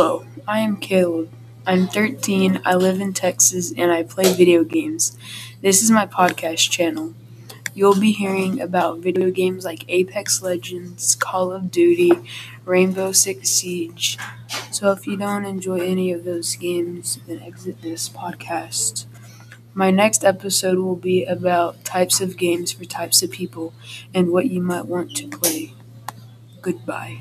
Hello, I am Caleb. I'm 13, I live in Texas, and I play video games. This is my podcast channel. You'll be hearing about video games like Apex Legends, Call of Duty, Rainbow Six Siege. So if you don't enjoy any of those games, then exit this podcast. My next episode will be about types of games for types of people and what you might want to play. Goodbye.